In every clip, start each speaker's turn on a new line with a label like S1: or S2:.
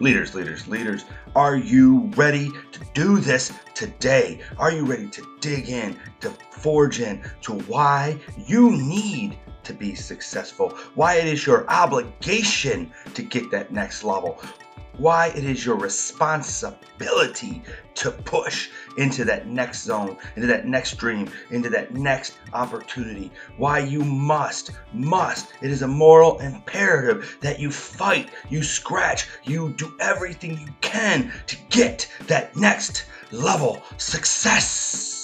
S1: Leaders, leaders, leaders, are you ready to do this today? Are you ready to dig in, to forge in to why you need to be successful? Why it is your obligation to get that next level? Why it is your responsibility to push into that next zone, into that next dream, into that next opportunity. Why you must, must, it is a moral imperative that you fight, you scratch, you do everything you can to get that next level success.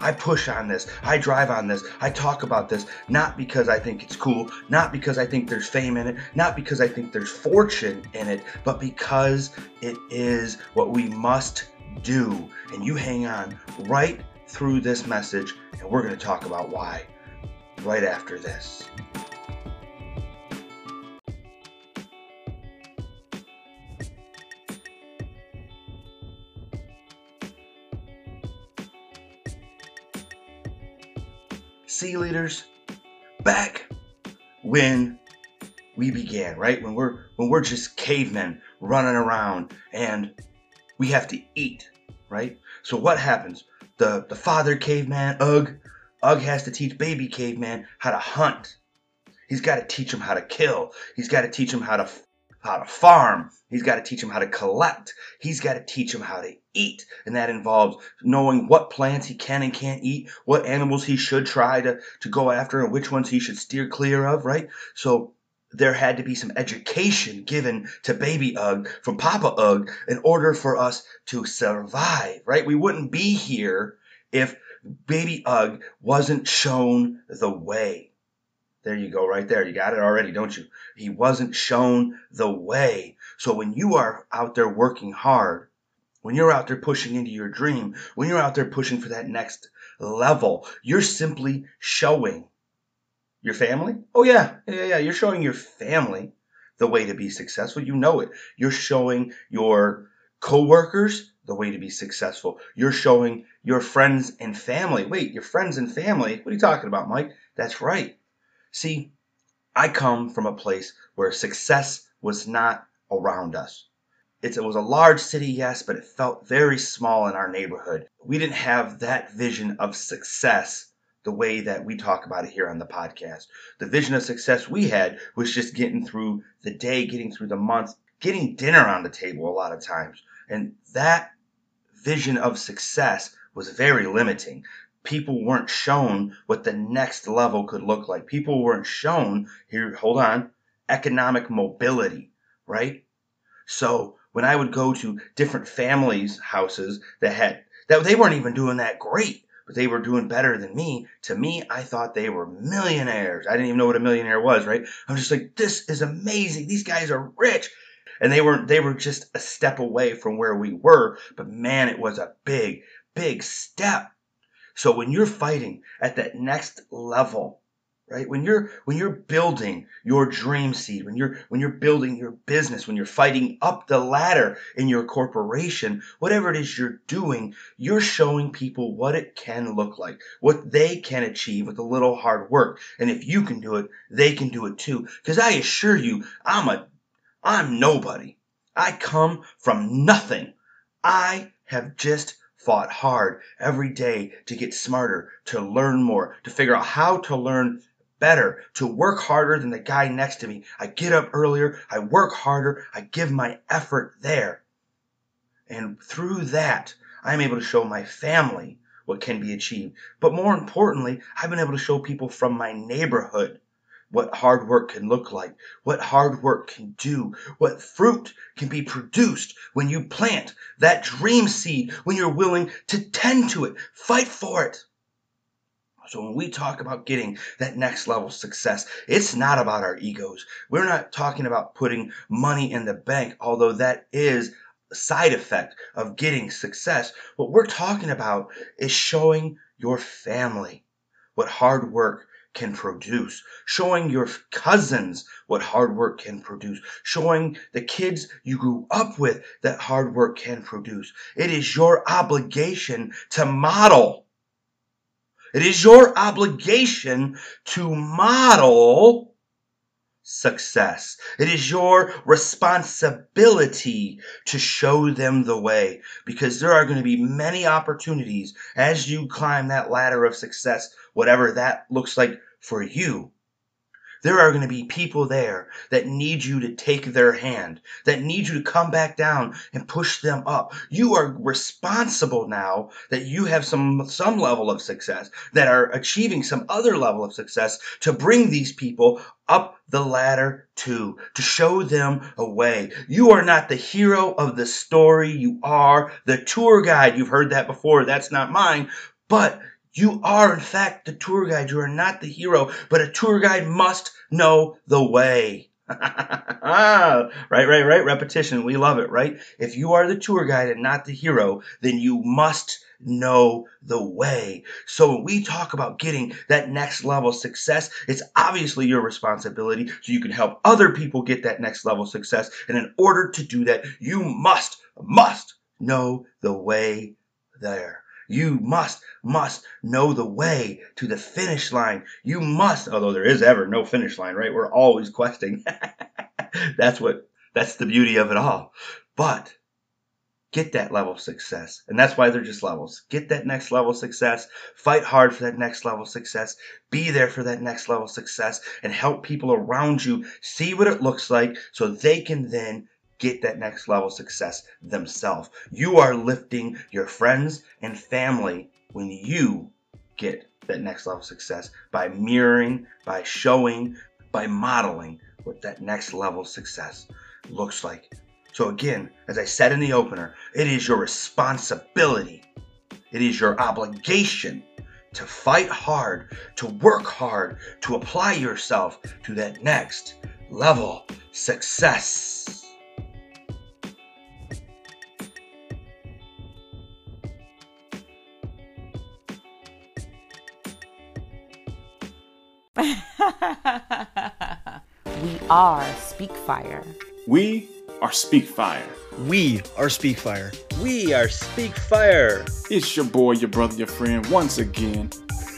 S1: I push on this. I drive on this. I talk about this not because I think it's cool, not because I think there's fame in it, not because I think there's fortune in it, but because it is what we must do. And you hang on right through this message, and we're going to talk about why right after this. See, leaders, back when we began, right? When we're when we're just cavemen running around and we have to eat, right? So what happens? The the father caveman, Ugg, Ugg has to teach baby caveman how to hunt. He's got to teach him how to kill. He's got to teach him how to how to farm. He's got to teach him how to collect. He's got to teach him how to eat. And that involves knowing what plants he can and can't eat, what animals he should try to, to go after, and which ones he should steer clear of, right? So there had to be some education given to baby Ugg from Papa Ugg in order for us to survive, right? We wouldn't be here if baby Ugg wasn't shown the way. There you go, right there. You got it already, don't you? He wasn't shown the way. So when you are out there working hard, when you're out there pushing into your dream, when you're out there pushing for that next level, you're simply showing your family. Oh, yeah, yeah, yeah. You're showing your family the way to be successful. You know it. You're showing your coworkers the way to be successful. You're showing your friends and family. Wait, your friends and family? What are you talking about, Mike? That's right. See, I come from a place where success was not around us. It was a large city, yes, but it felt very small in our neighborhood. We didn't have that vision of success the way that we talk about it here on the podcast. The vision of success we had was just getting through the day, getting through the month, getting dinner on the table a lot of times. And that vision of success was very limiting people weren't shown what the next level could look like. People weren't shown here, hold on, economic mobility, right? So when I would go to different families' houses that had that they weren't even doing that great, but they were doing better than me. To me, I thought they were millionaires. I didn't even know what a millionaire was, right? I'm just like, this is amazing. These guys are rich. And they were they were just a step away from where we were, but man, it was a big, big step so when you're fighting at that next level, right? When you're when you're building your dream seed, when you're when you're building your business, when you're fighting up the ladder in your corporation, whatever it is you're doing, you're showing people what it can look like, what they can achieve with a little hard work. And if you can do it, they can do it too. Because I assure you, I'm a I'm nobody. I come from nothing. I have just fought hard every day to get smarter, to learn more, to figure out how to learn better, to work harder than the guy next to me. I get up earlier, I work harder, I give my effort there. And through that, I'm able to show my family what can be achieved. But more importantly, I've been able to show people from my neighborhood what hard work can look like, what hard work can do, what fruit can be produced when you plant that dream seed, when you're willing to tend to it, fight for it. So when we talk about getting that next level success, it's not about our egos. We're not talking about putting money in the bank, although that is a side effect of getting success. What we're talking about is showing your family what hard work can produce, showing your cousins what hard work can produce, showing the kids you grew up with that hard work can produce. It is your obligation to model. It is your obligation to model success. It is your responsibility to show them the way because there are going to be many opportunities as you climb that ladder of success, whatever that looks like for you there are going to be people there that need you to take their hand, that need you to come back down and push them up. You are responsible now that you have some some level of success, that are achieving some other level of success to bring these people up the ladder too, to show them a way. You are not the hero of the story. You are the tour guide. You've heard that before. That's not mine. But you are, in fact, the tour guide. You are not the hero, but a tour guide must know the way. right, right, right. Repetition. We love it, right? If you are the tour guide and not the hero, then you must know the way. So when we talk about getting that next level success, it's obviously your responsibility so you can help other people get that next level success. And in order to do that, you must, must know the way there. You must, must know the way to the finish line. You must, although there is ever no finish line, right? We're always questing. that's what, that's the beauty of it all. But get that level of success. And that's why they're just levels. Get that next level success. Fight hard for that next level success. Be there for that next level success and help people around you see what it looks like so they can then get that next level success themselves. You are lifting your friends and family when you get that next level success by mirroring, by showing, by modeling what that next level success looks like. So, again, as I said in the opener, it is your responsibility, it is your obligation to fight hard, to work hard, to apply yourself to that next level success.
S2: we are Speakfire.
S3: We are Speakfire.
S4: We are Speakfire.
S5: We are Speakfire.
S3: It's your boy, your brother, your friend, once again.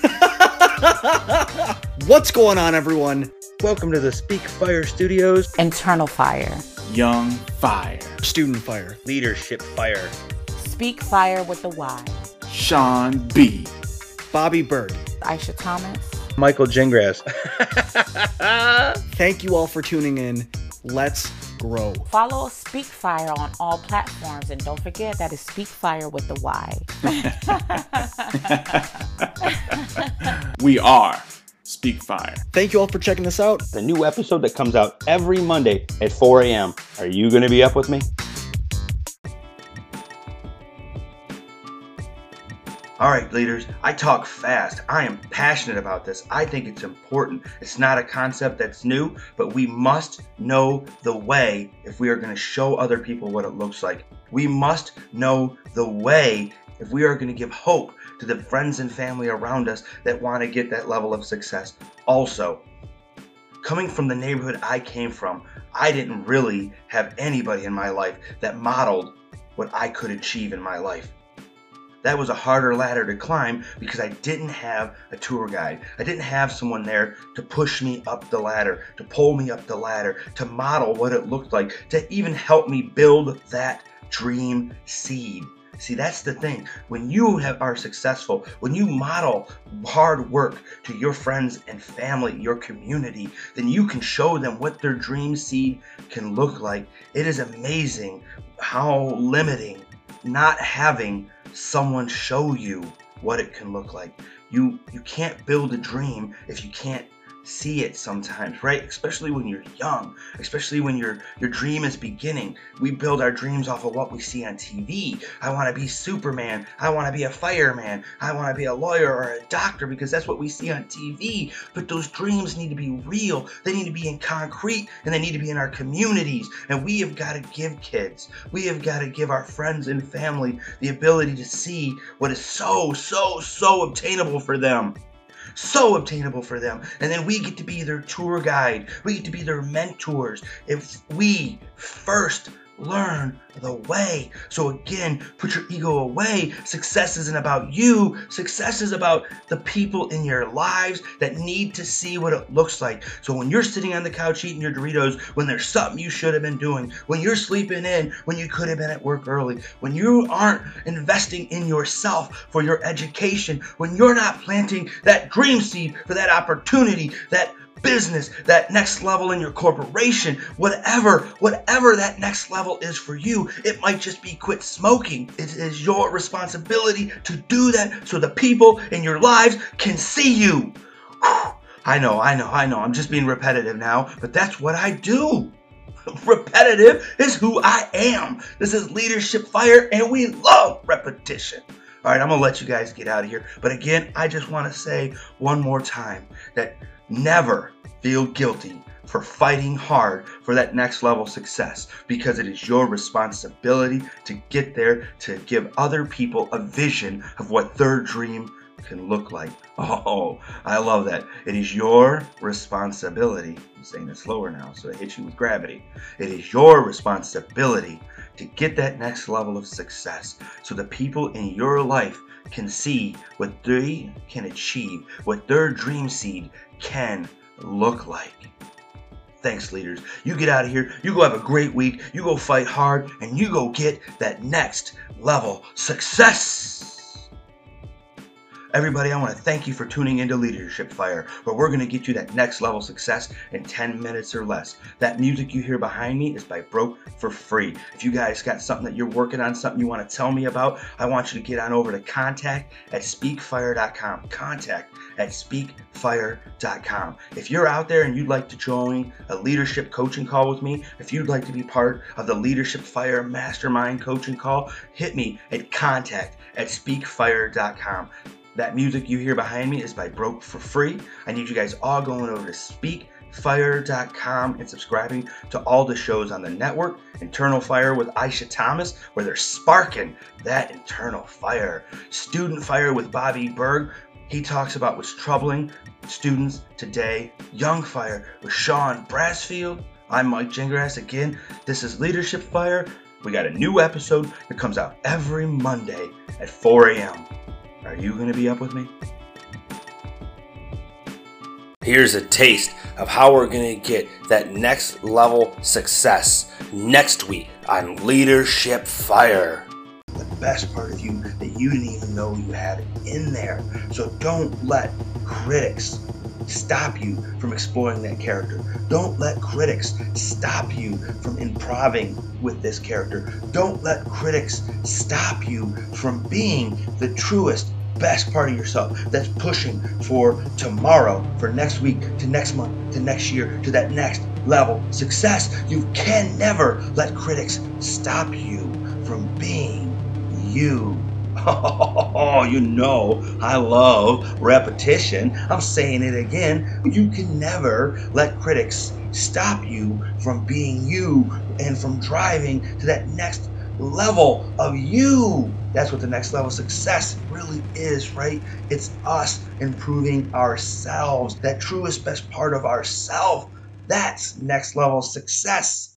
S4: What's going on, everyone?
S5: Welcome to the Speakfire Studios.
S2: Internal Fire.
S3: Young Fire.
S4: Student Fire.
S5: Leadership Fire.
S2: Speak Fire with the Y.
S3: Sean B.
S4: Bobby Bird.
S2: Aisha Thomas.
S5: Michael Gingras.
S4: Thank you all for tuning in. Let's grow.
S2: Follow Speak Fire on all platforms and don't forget that is Speak Fire with the Y.
S3: we are Speak Fire.
S4: Thank you all for checking this out.
S5: The new episode that comes out every Monday at 4 a.m. Are you going to be up with me?
S1: All right, leaders, I talk fast. I am passionate about this. I think it's important. It's not a concept that's new, but we must know the way if we are going to show other people what it looks like. We must know the way if we are going to give hope to the friends and family around us that want to get that level of success. Also, coming from the neighborhood I came from, I didn't really have anybody in my life that modeled what I could achieve in my life that was a harder ladder to climb because I didn't have a tour guide. I didn't have someone there to push me up the ladder, to pull me up the ladder, to model what it looked like, to even help me build that dream seed. See, that's the thing. When you have, are successful, when you model hard work to your friends and family, your community, then you can show them what their dream seed can look like. It is amazing how limiting not having someone show you what it can look like. You you can't build a dream if you can't see it sometimes, right? Especially when you're young, especially when your your dream is beginning. We build our dreams off of what we see on TV. I want to be Superman. I want to be a fireman. I want to be a lawyer or a doctor because that's what we see on TV. But those dreams need to be real. They need to be in concrete and they need to be in our communities. And we have got to give kids, we have got to give our friends and family the ability to see what is so, so, so obtainable for them so obtainable for them. And then we get to be their tour guide. We get to be their mentors. If we first learn the way. So again, put your ego away. Success isn't about you. Success is about the people in your lives that need to see what it looks like. So when you're sitting on the couch eating your Doritos, when there's something you should have been doing, when you're sleeping in, when you could have been at work early, when you aren't investing in yourself for your education, when you're not planting that dream seed for that opportunity, that business, that next level in your corporation, whatever, whatever that next level is for you. It might just be quit smoking. It is your responsibility to do that so the people in your lives can see you. I know, I know, I know. I'm just being repetitive now, but that's what I do. Repetitive is who I am. This is Leadership Fire, and we love repetition. All right, I'm gonna let you guys get out of here. But again, I just want to say one more time that never feel guilty for fighting hard for that next level success because it is your responsibility to get there to give other people a vision of what their dream can look like. Oh, I love that. It is your responsibility. I'm saying it slower now so it hits you with gravity. It is your responsibility to get that next level of success so the people in your life can see what they can achieve, what their dream seed can look like. Thanks, leaders. You get out of here, you go have a great week, you go fight hard, and you go get that next level success. Everybody, I want to thank you for tuning into Leadership Fire, where we're going to get you that next level success in 10 minutes or less. That music you hear behind me is by Broke for Free. If you guys got something that you're working on, something you want to tell me about, I want you to get on over to contact at speakfire.com. Contact at speakfire.com. If you're out there and you'd like to join a leadership coaching call with me, if you'd like to be part of the Leadership Fire Mastermind coaching call, hit me at contact at speakfire.com. That music you hear behind me is by Broke for Free. I need you guys all going over to speakfire.com and subscribing to all the shows on the network. Internal Fire with Aisha Thomas, where they're sparking that internal fire. Student Fire with Bobby Berg. He talks about what's troubling students today. Young Fire with Sean Brassfield. I'm Mike Gingrass. Again, this is Leadership Fire. We got a new episode that comes out every Monday at 4 a.m. Are you going to be up with me? Here's a taste of how we're going to get that next level success next week on Leadership Fire. The best part of you that you didn't even know you had in there. So don't let critics stop you from exploring that character. Don't let critics stop you from improving with this character. Don't let critics stop you from being the truest, best part of yourself that's pushing for tomorrow, for next week, to next month, to next year, to that next level success. You can never let critics stop you from being you. Oh, you know, I love repetition. I'm saying it again. You can never let critics stop you from being you and from driving to that next level of you. That's what the next level success really is, right? It's us improving ourselves, that truest best part of ourself. That's next level success.